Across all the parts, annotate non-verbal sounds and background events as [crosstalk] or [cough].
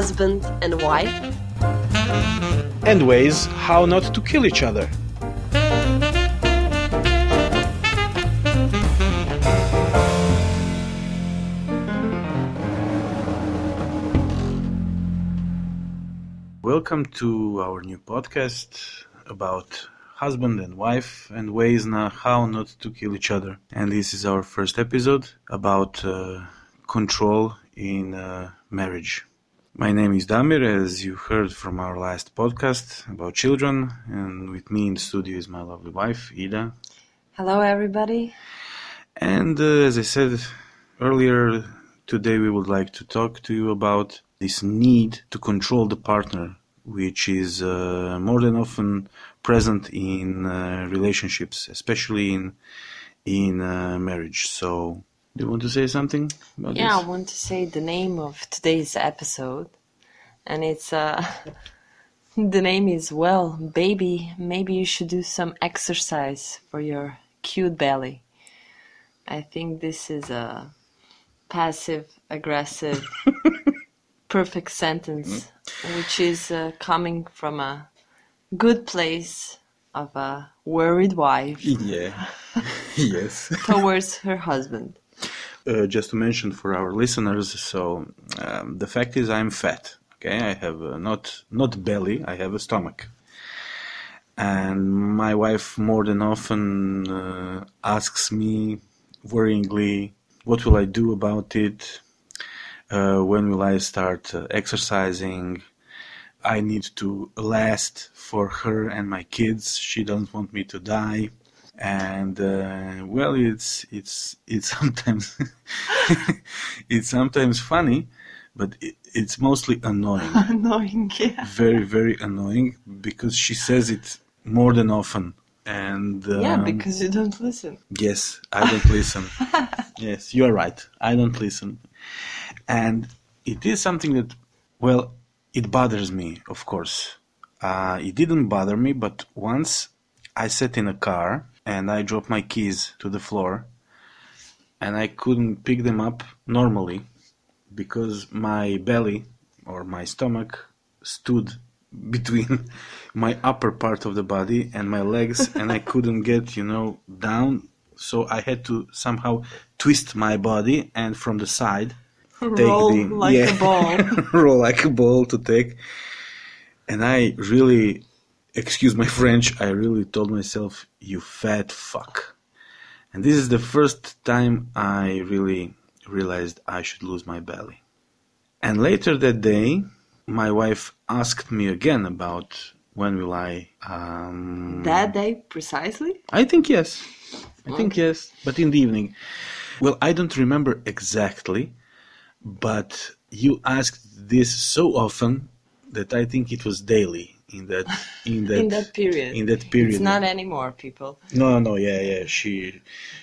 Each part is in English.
husband and wife, and ways how not to kill each other. Welcome to our new podcast about husband and wife and ways now how not to kill each other. And this is our first episode about uh, control in uh, marriage. My name is Damir, as you heard from our last podcast about children, and with me in the studio is my lovely wife, Ida. Hello, everybody. And uh, as I said earlier, today we would like to talk to you about this need to control the partner, which is uh, more than often present in uh, relationships, especially in in uh, marriage. So do you want to say something about yeah, this? I want to say the name of today's episode, and it's uh, [laughs] the name is well, baby. Maybe you should do some exercise for your cute belly. I think this is a passive aggressive, [laughs] perfect sentence, which is uh, coming from a good place of a worried wife Yeah. [laughs] yes. towards her husband. Uh, just to mention for our listeners, so um, the fact is I'm fat. Okay, I have uh, not not belly, I have a stomach, and my wife more than often uh, asks me worryingly, "What will I do about it? Uh, when will I start uh, exercising?" I need to last for her and my kids. She doesn't want me to die and uh, well it's it's it's [laughs] sometimes [laughs] it's sometimes funny but it, it's mostly annoying. [laughs] Annoying, yeah. very very annoying because she says it more than often. And um, Yeah, because you don't listen. yes i don't listen. Yes you are right. I don't listen. And it is something that well it bothers me of course. Uh, it didn't bother me but once i sat in a car and I dropped my keys to the floor and I couldn't pick them up normally because my belly or my stomach stood [laughs] between my upper part of the body and my legs [laughs] and I couldn't get, you know, down so I had to somehow twist my body and from the side Roll the- like yeah. a ball. [laughs] roll like a ball to take and I really excuse my [laughs] French, I really told myself, you fat fuck. And this is the first time I really realized I should lose my belly. And later that day, my wife asked me again about when will I. Um, that day, precisely? I think yes. I think yes, but in the evening. Well, I don't remember exactly, but you asked this so often that I think it was daily in that in [laughs] that In that period. in that period. It's not anymore, people. No, no, yeah, yeah. She,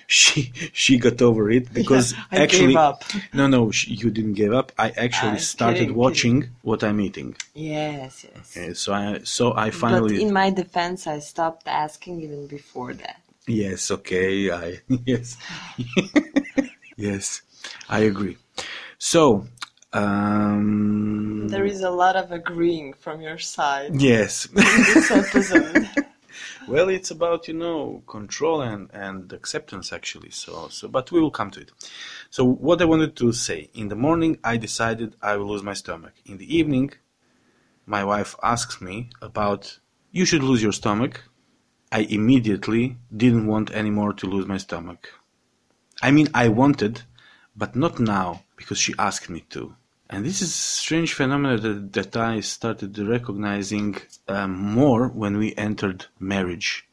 she, she got over it [laughs] because I actually, [laughs] no, no, she, you didn't give up. I actually I'm started kidding, watching what I'm eating. Yes, yes. Okay, so I, so I finally, But in my defense, I stopped asking even before that. yes, okay, I, yes, yes, I agree. So, um, There is a lot of agreeing from your side yes. [laughs] this episode. [laughs] Well, it's about you know control and and acceptance actually. So so, but we will come to it. So what I wanted to say in the morning, I decided I will lose my stomach. In the evening, my wife asks me about you should lose your stomach. I immediately didn't want anymore to lose my stomach. I mean, I wanted, but not now because she asked me to. And this is a strange phenomenon that, that I started recognizing um, more when we entered marriage.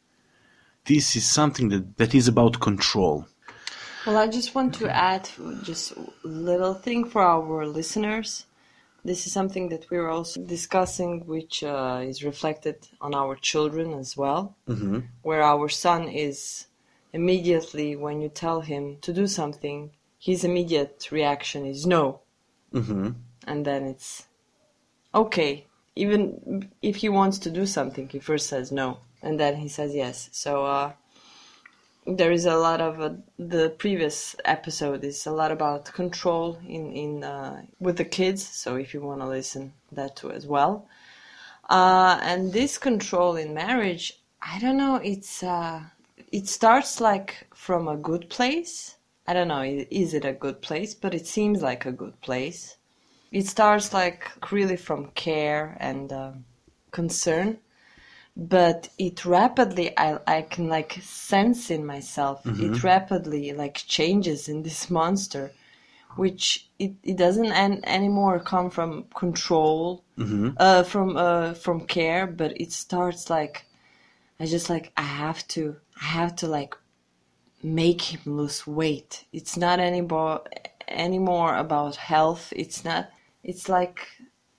This is something that, that is about control. Well, I just want to add just a little thing for our listeners. This is something that we're also discussing, which uh, is reflected on our children as well, Mm-hmm. where our son is immediately, when you tell him to do something, his immediate reaction is no. Mm-hmm. And then it's okay. Even if he wants to do something, he first says no, and then he says yes. So, uh, there is a lot of uh, the previous episode is a lot about control in in uh, with the kids. So if you want to listen that too as well. Uh, and this control in marriage, I don't know. It's uh, it starts like from a good place. I don't know. Is it a good place? But it seems like a good place. It starts like really from care and uh, concern but it rapidly I, I can like sense in myself Mm-hmm. it rapidly like changes in this monster which it, it doesn't an, anymore come from control Mm-hmm. uh, from uh, from care but it starts like i just like i have to i have to like make him lose weight. It's not anymore anymore about health. It's not it's like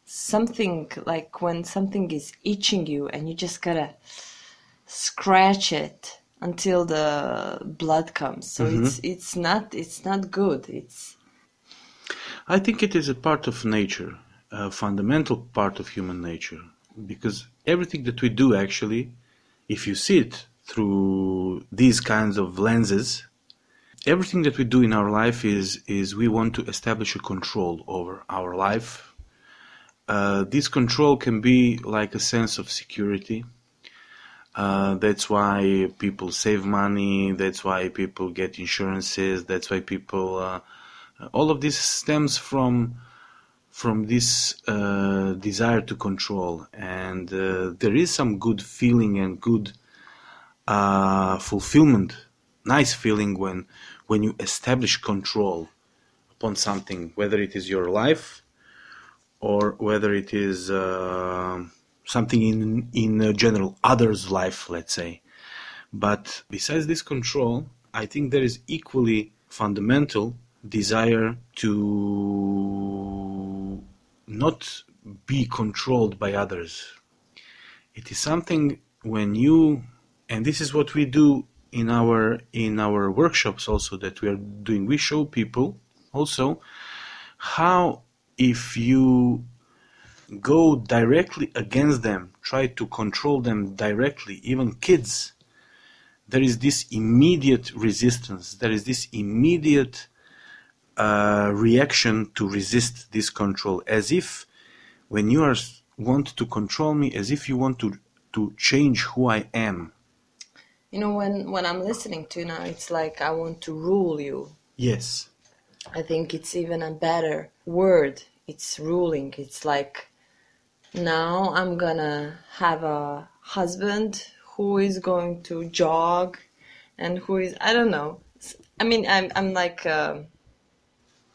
something like when something is itching you and you just gotta scratch it until the blood comes. So mm-hmm. it's it's not it's not good. It's I think it is a part of nature, a fundamental part of human nature, because everything that we do actually, if you see it through these kinds of lenses, everything that we do in our life is is we want to establish a control over our life. Uh, this control can be like a sense of security. Uh, that's why people save money. That's why people get insurances. That's why people. Uh, all of this stems from from this uh, desire to control, and uh, there is some good feeling and good uh, fulfillment, nice feeling when when you establish control upon something, whether it is your life or whether it is uh, something in in general others' life, let's say. But besides this control, I think there is equally fundamental desire to not be controlled by others. It is something when you, and this is what we do in our in our workshops also that we are doing. We show people also how if you go directly against them, try to control them directly, even kids, there is this immediate resistance. There is this immediate uh, reaction to resist this control, as if when you are want to control me, as if you want to to change who I am. You know when when i'm listening to you now it's like i want to rule you Yes. I think it's even a better word. It's ruling. It's like now I'm gonna have a husband who is going to jog and who is I don't know. I mean I'm I'm like um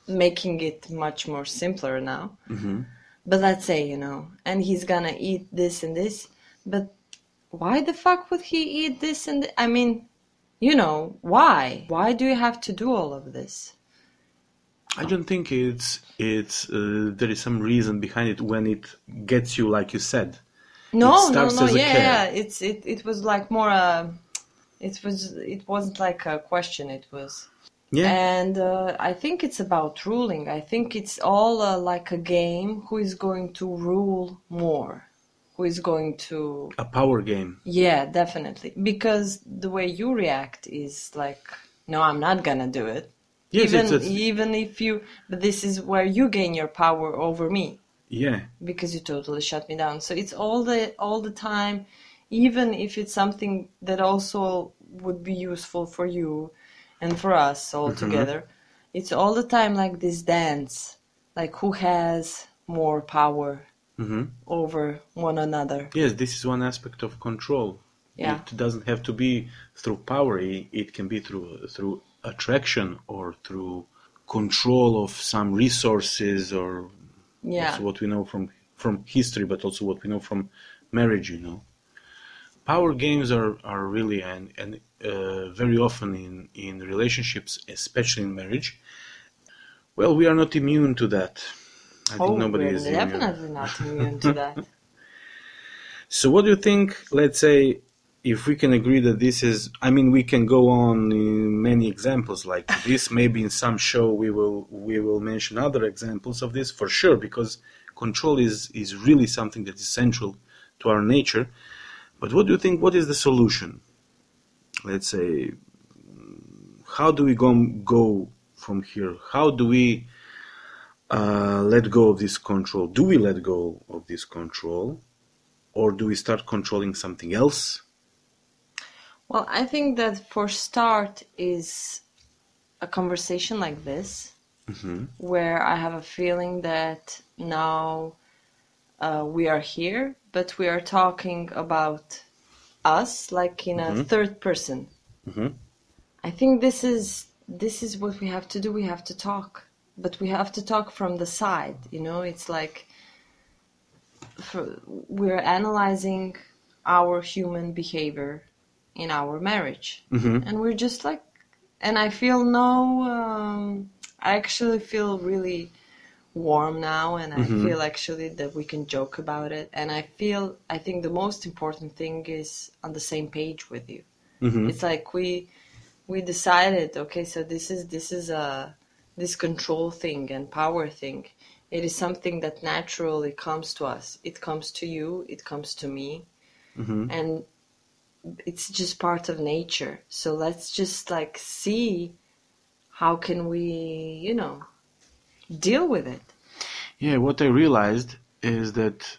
making it much more simpler now. hmm But let's say you know, and he's gonna eat this and this. But why the fuck would he eat this and th- I mean, you know why? Why do you have to do all of this? I don't think it's it's uh, there is some reason behind it when it gets you like you said. No, It no, no. Yeah, yeah. It's it. It was like more a. It was. It wasn't like a question. It was. Yeah. And uh, I think it's about ruling. I think it's all uh, like a game. Who is going to rule more? Who is going to? a power game. Yeah, definitely. Because the way you react is like, no, I'm not gonna do it. Yes, even it's, it's even if you. But this is where you gain your power over me yeah. because you totally shut me down. So it's all the all the time, even if it's something that also would be useful for you and for us all mm-hmm. together. It's all the time like this dance, like who has more power hmm over one another. Yes, this is one aspect of control. Yeah. It doesn't have to be through power. It, can be through through attraction or through control of some resources or Yeah. what we know from from history, but also what we know from marriage. You know, power games are are really and and uh, very often in in relationships, especially in marriage. Well, we are not immune to that. I think oh, nobody we're is immune. definitely not immune to that. [laughs] So, what do you think? Let's say if we can agree that this is, I mean, we can go on in many examples like this. Maybe in some show we will we will mention other examples of this for sure, because control is is really something that is central to our nature. But what do you think? What is the solution? Let's say how do we go go from here? How do we uh, let go of this control? Do we let go of this control, or do we start controlling something else? Well, I think that for start is a conversation like this, hmm where I have a feeling that now uh, we are here, but we are talking about us like in a Mhm. third person. hmm I think this is this is what we have to do. We have to talk, but we have to talk from the side. You know, it's like for, we're analyzing our human behavior in our marriage, hmm and we're just like, and I feel no. Um, I actually feel really warm now, and I Mhm. feel actually that we can joke about it. And I feel I think the most important thing is on the same page with you hmm it's like we we decided okay so this is this is a this control thing and power thing it is something that naturally comes to us it comes to you it comes to me hmm and it's just part of nature so let's just like see how can we you know deal with it Yeah, what I realized is that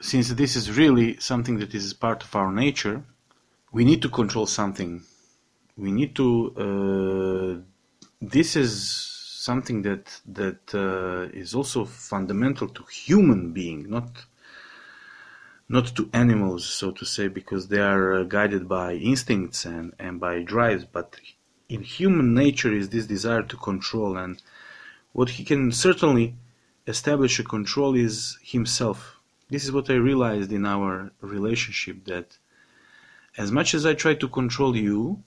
since this is really something that is part of our nature, we need to control something. We need to. Uh, this is something that that uh, is also fundamental to human being, not not to animals, so to say, because they are uh, guided by instincts and and by drives. But in human nature is this desire to control, and what he can certainly establish a control is himself. This is what I realized in our relationship that as much as I try to control you,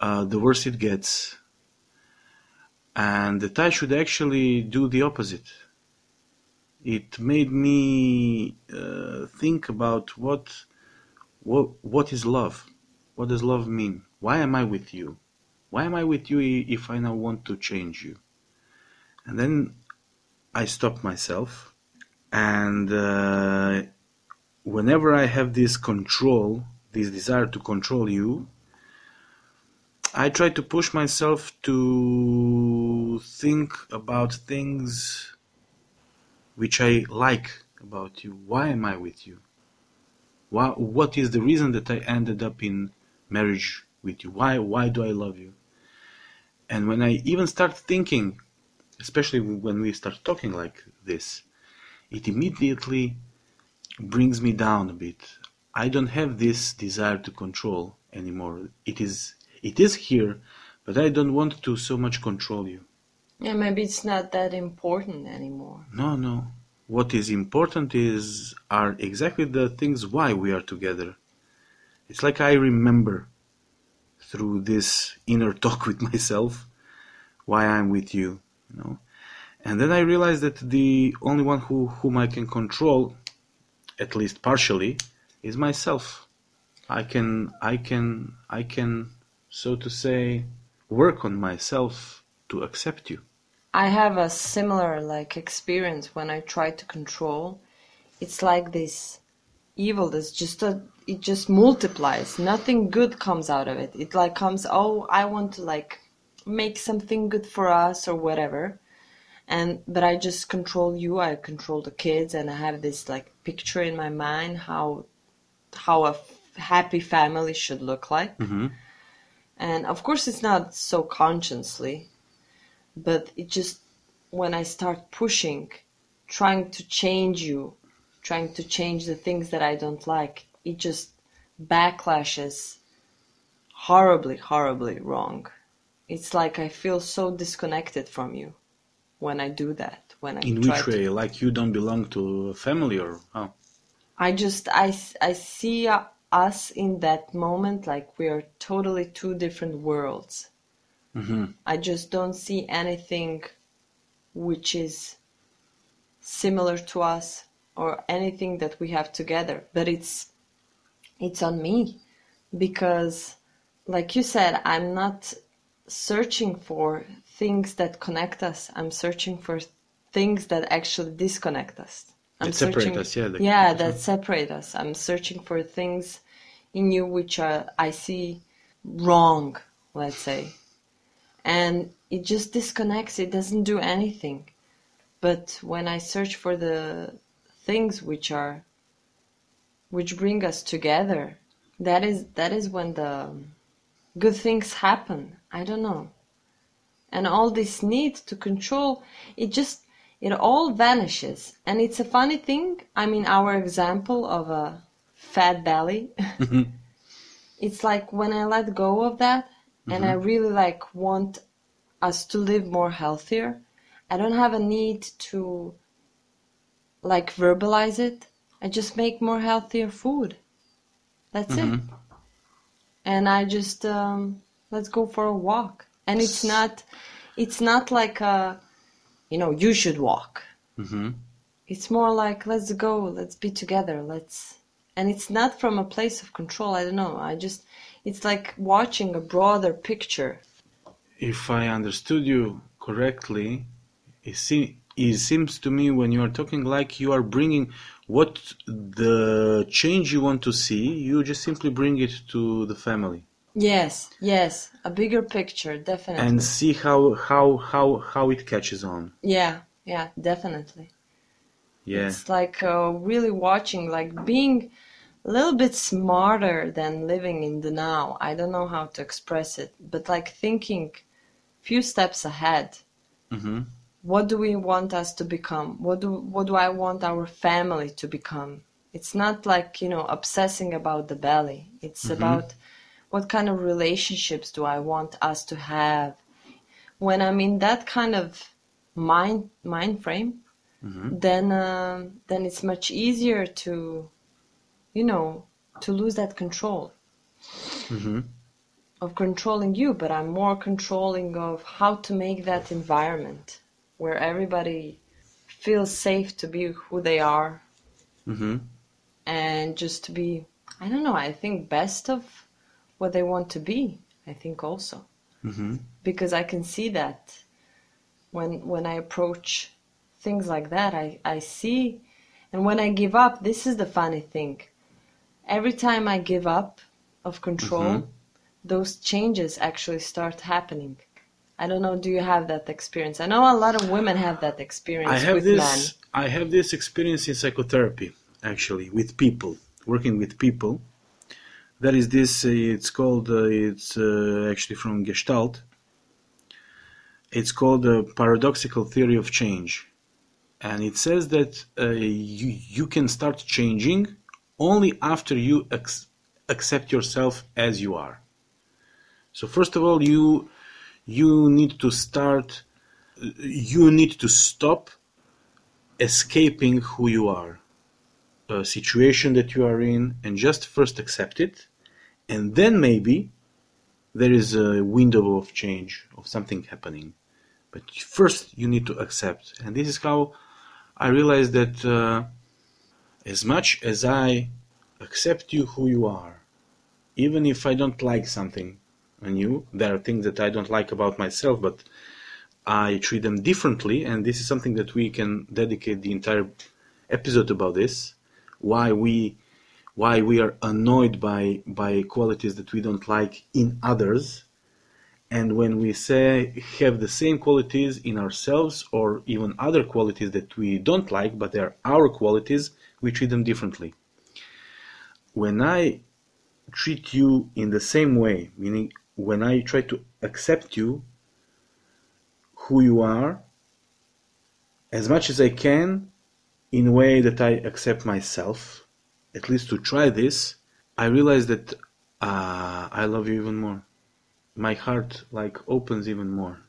uh, the worse it gets. And that I should actually do the opposite. It made me uh, think about what, what what is love? What does love mean? Why am I with you? Why am I with you if I now want to change you? And then I stop myself, and uh, whenever I have this control, this desire to control you, I try to push myself to think about things which I like about you. Why am I with you? Why, what is the reason that I ended up in marriage with you? Why, why do I love you? And when I even start thinking especially when we start talking like this, it immediately brings me down a bit. I don't have this desire to control anymore. It is it is here, but I don't want to so much control you. yeah maybe it's not that important anymore No, no. What is important is are exactly the things why we are together. It's like I remember through this inner [laughs] talk with myself why I'm with you, you know. And then I realized that the only one who whom I can control, at least partially, is myself. I can I can I can so to say work on myself to accept you. I have a similar like experience when I try to control. It's like this evil that's just a it just multiplies. Nothing good comes out of it. It like comes, oh, I want to like make something good for us or whatever. And but I just control you, I control the kids and I have this like picture in my mind how how a f- happy family should look like. hmm And of course it's not so consciously, but it just when I start pushing, trying to change you, trying to change the things that I don't like, it just backlashes horribly, horribly wrong. It's like I feel so disconnected from you when I do that. When I In try which to way? Like you don't belong to a family or how? I just I I see uh, us in that moment like we are totally two different worlds. hmm I just don't see anything which is similar to us or anything that we have together. But it's it's on me because like you said, I'm not searching for things that connect us. I'm searching for things that actually disconnect us. I'm That separate searching- us, yeah, the- yeah, that separate us. I'm searching for things in you which are I see wrong let's say. And it just disconnects, it doesn't do anything. But when I search for the things which are which bring us together, that is that is when the good things happen. I don't know. And all this need to control, it just it all vanishes. And it's a funny thing. I mean, our example of a fat belly. [laughs] it's like when I let go of that and I really like want us to live more healthier, I don't have a need to like verbalize it. I just make more healthier food. That's it. And I just um, let's go for a walk. And it's not, it's not like a, you know, you should walk. hmm It's more like let's go, let's be together, let's. And it's not from a place of control. I don't know. I just, it's like watching a broader picture. If I understood you correctly, it, se- it seems to me when you are talking like you are bringing what the change you want to see, you just simply bring it to the family Yes, yes, a bigger picture, definitely. and see how how how how it catches on. yeah, yeah, definitely. Yeah. It's like uh, really watching, like being a little bit smarter than living in the now. I don't know how to express it, but like thinking few steps ahead. hmm What do we want us to become? What do what do I want our family to become? It's not like, you know, obsessing about the belly. It's about what kind of relationships do I want us to have? When I'm in that kind of mind mind frame, then um then it's much easier to, you know, to lose that control. Hmm of controlling you, but I'm more controlling of how to make that environment where everybody feels safe to be who they are. Hmm and just to be, I don't know, I think best of what they want to be. I think also. Hmm because I can see that when when I approach things like that, I I see, and when I give up, this is the funny thing. Every time I give up of control, those changes actually start happening. I don't know. Do you have that experience? I know a lot of women have that experience I have with this. men. I have this experience in psychotherapy, actually, with people, working with people. That is this. Uh, it's called. Uh, it's uh, actually from Gestalt. It's called the paradoxical theory of change, and it says that uh, you you can start changing only after you ex- accept yourself as you are. So first of all, you you need to start. You need to stop escaping who you are, a situation that you are in, and just first accept it, and then maybe there is a window of change of something happening. But first you need to accept, and this is how I realized that uh, as much as I accept you who you are, even if I don't like something in you, there are things that I don't like about myself, but I treat them differently, and this is something that we can dedicate the entire episode about this. Why we why we are annoyed by by qualities that we don't like in others, and when we say have the same qualities in ourselves or even other qualities that we don't like, but they are our qualities, we treat them differently. When I treat you in the same way, meaning when I try to accept you who you are as much as I can in a way that I accept myself, at least to try this, I realize that uh, I love you even more. My heart like opens even more.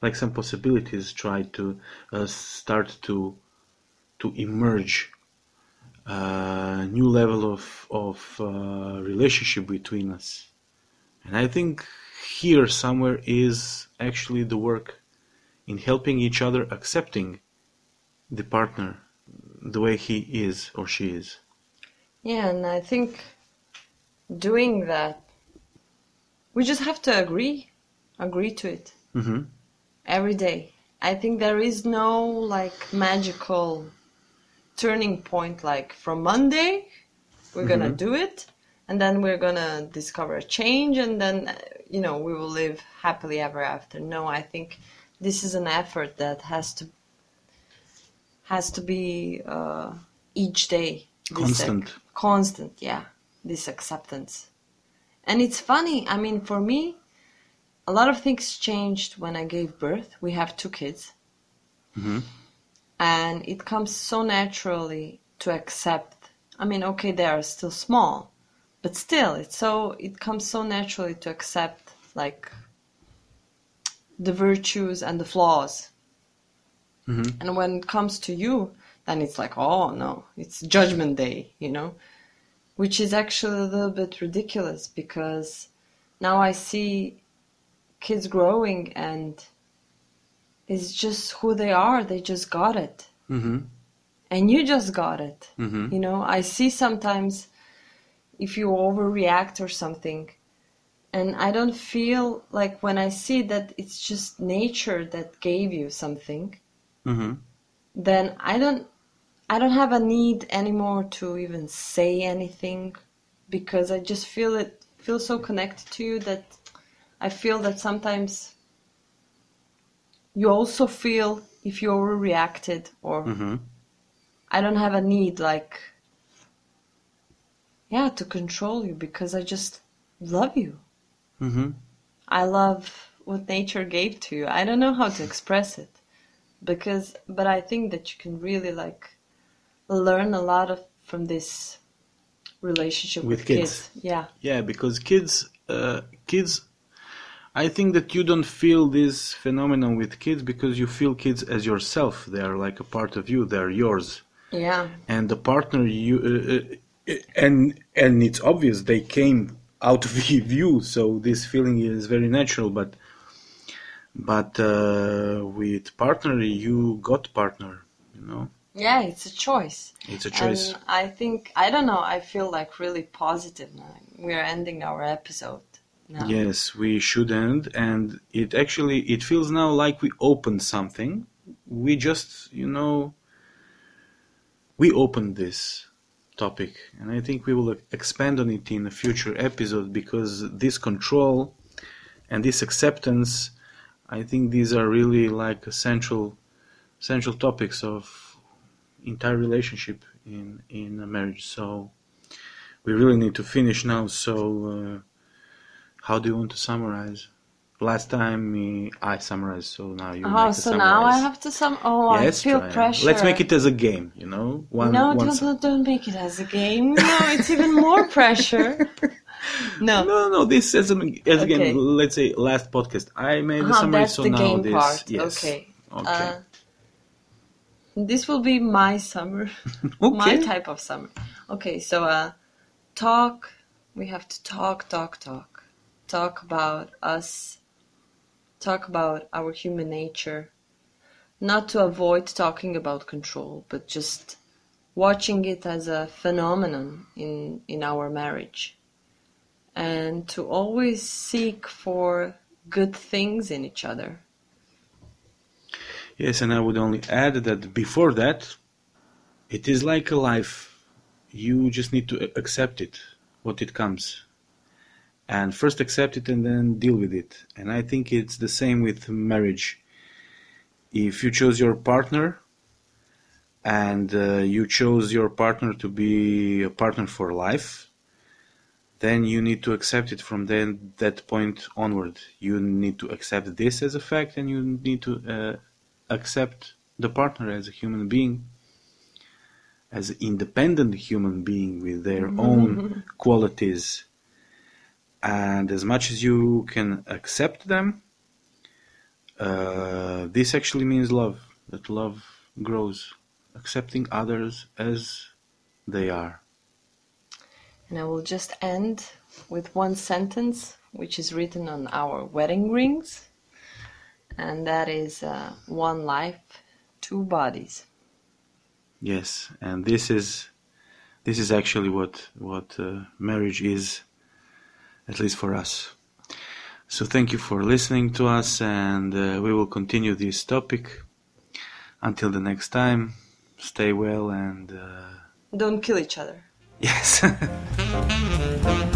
Like some possibilities try to uh, start to to emerge. A new level of of uh, relationship between us, and I think here somewhere is actually the work in helping each other accepting the partner the way he is or she is. Yeah, and I think doing that, we just have to agree, agree to it hmm every day. I think there is no like magical turning point like from Monday we're gonna do it and then we're gonna discover a change and then you know we will live happily ever after. No, I think this is an effort that has to has to be uh, each day Constant. ac- constant, yeah, this acceptance. And it's funny. I mean, for me, a lot of things changed when I gave birth. We have two kids, Mhm. and it comes so naturally to accept. I mean, okay, they are still small, but still, it's so it comes so naturally to accept like the virtues and the flaws. Mhm. And when it comes to you, then it's like, oh no, it's Judgment Day, you know, which is actually a little bit ridiculous because now I see kids growing and it's just who they are. They just got it. Mhm. And you just got it. Mhm. You know, I see sometimes if you overreact or something, and I don't feel like when I see that it's just nature that gave you something, Mhm. then I don't I don't have a need anymore to even say anything because I just feel it feel so connected to you that I feel that sometimes you also feel if you overreacted or Mhm. I don't have a need like yeah to control you because I just love you. Mhm. I love what nature gave to you. I don't know how to express it because but I think that you can really like learn a lot of from this relationship With with, kids. Yeah. Yeah, because kids, uh, kids, I think that you don't feel this phenomenon with kids because you feel kids as yourself. They are like a part of you. They are yours, Yeah. and the partner you, uh, uh, and and it's obvious they came out of [laughs] you. So this feeling is very natural. But but uh, with partner, you got partner. You know, Yeah, it's a choice. it's a choice. And I think I don't know, I feel like really positive now. We are ending our episode now. Yes, we should end, and it actually it feels now like we opened something. We just, you know, we opened this topic, and I think we will expand on it in a future episode because this control and this acceptance, I think these are really like essential, essential topics of entire relationship in in a marriage. So we really need to finish now. So. Uh, how do you want to summarize? Last time me, I summarized, so now you Oh, a so now I have to sum. Oh, yes, I feel Brian. pressure. Let's make it as a game. You know, one. no, one don't, su- don't, make it as a game. No, it's even more pressure. [laughs] No. No, no, this as a as a Okay. game. Let's say last podcast. I made a Ah, summary, so now this. part. Yes. Okay. Okay. Uh, this will be my summer, [laughs] okay. my type of summer. Okay, so uh, talk. We have to talk, talk, talk, talk about us. Talk about our human nature. Not to avoid talking about control, but just watching it as a phenomenon in in our marriage, and to always seek for good things in each other. Yes, and I would only add that before that, it is like a life. You just need to accept it, what it comes. And first accept it and then deal with it. And I think it's the same with marriage. If you chose your partner and uh, you chose your partner to be a partner for life, then you need to accept it from then that point onward. You need to accept this as a fact and you need to uh, accept the partner as a human being, as an independent human being with their own qualities. And as much as you can accept them, uh, this actually means love. That love grows, accepting others as they are. And I will just end with one sentence, which is written on our wedding rings, and that is uh, one life, two bodies. Yes, and this is this is actually what what uh, marriage is, at least for us. So thank you for listening to us, and uh, we will continue this topic until the next time. Stay well, and uh, Don't kill each other. [laughs] yes. [laughs]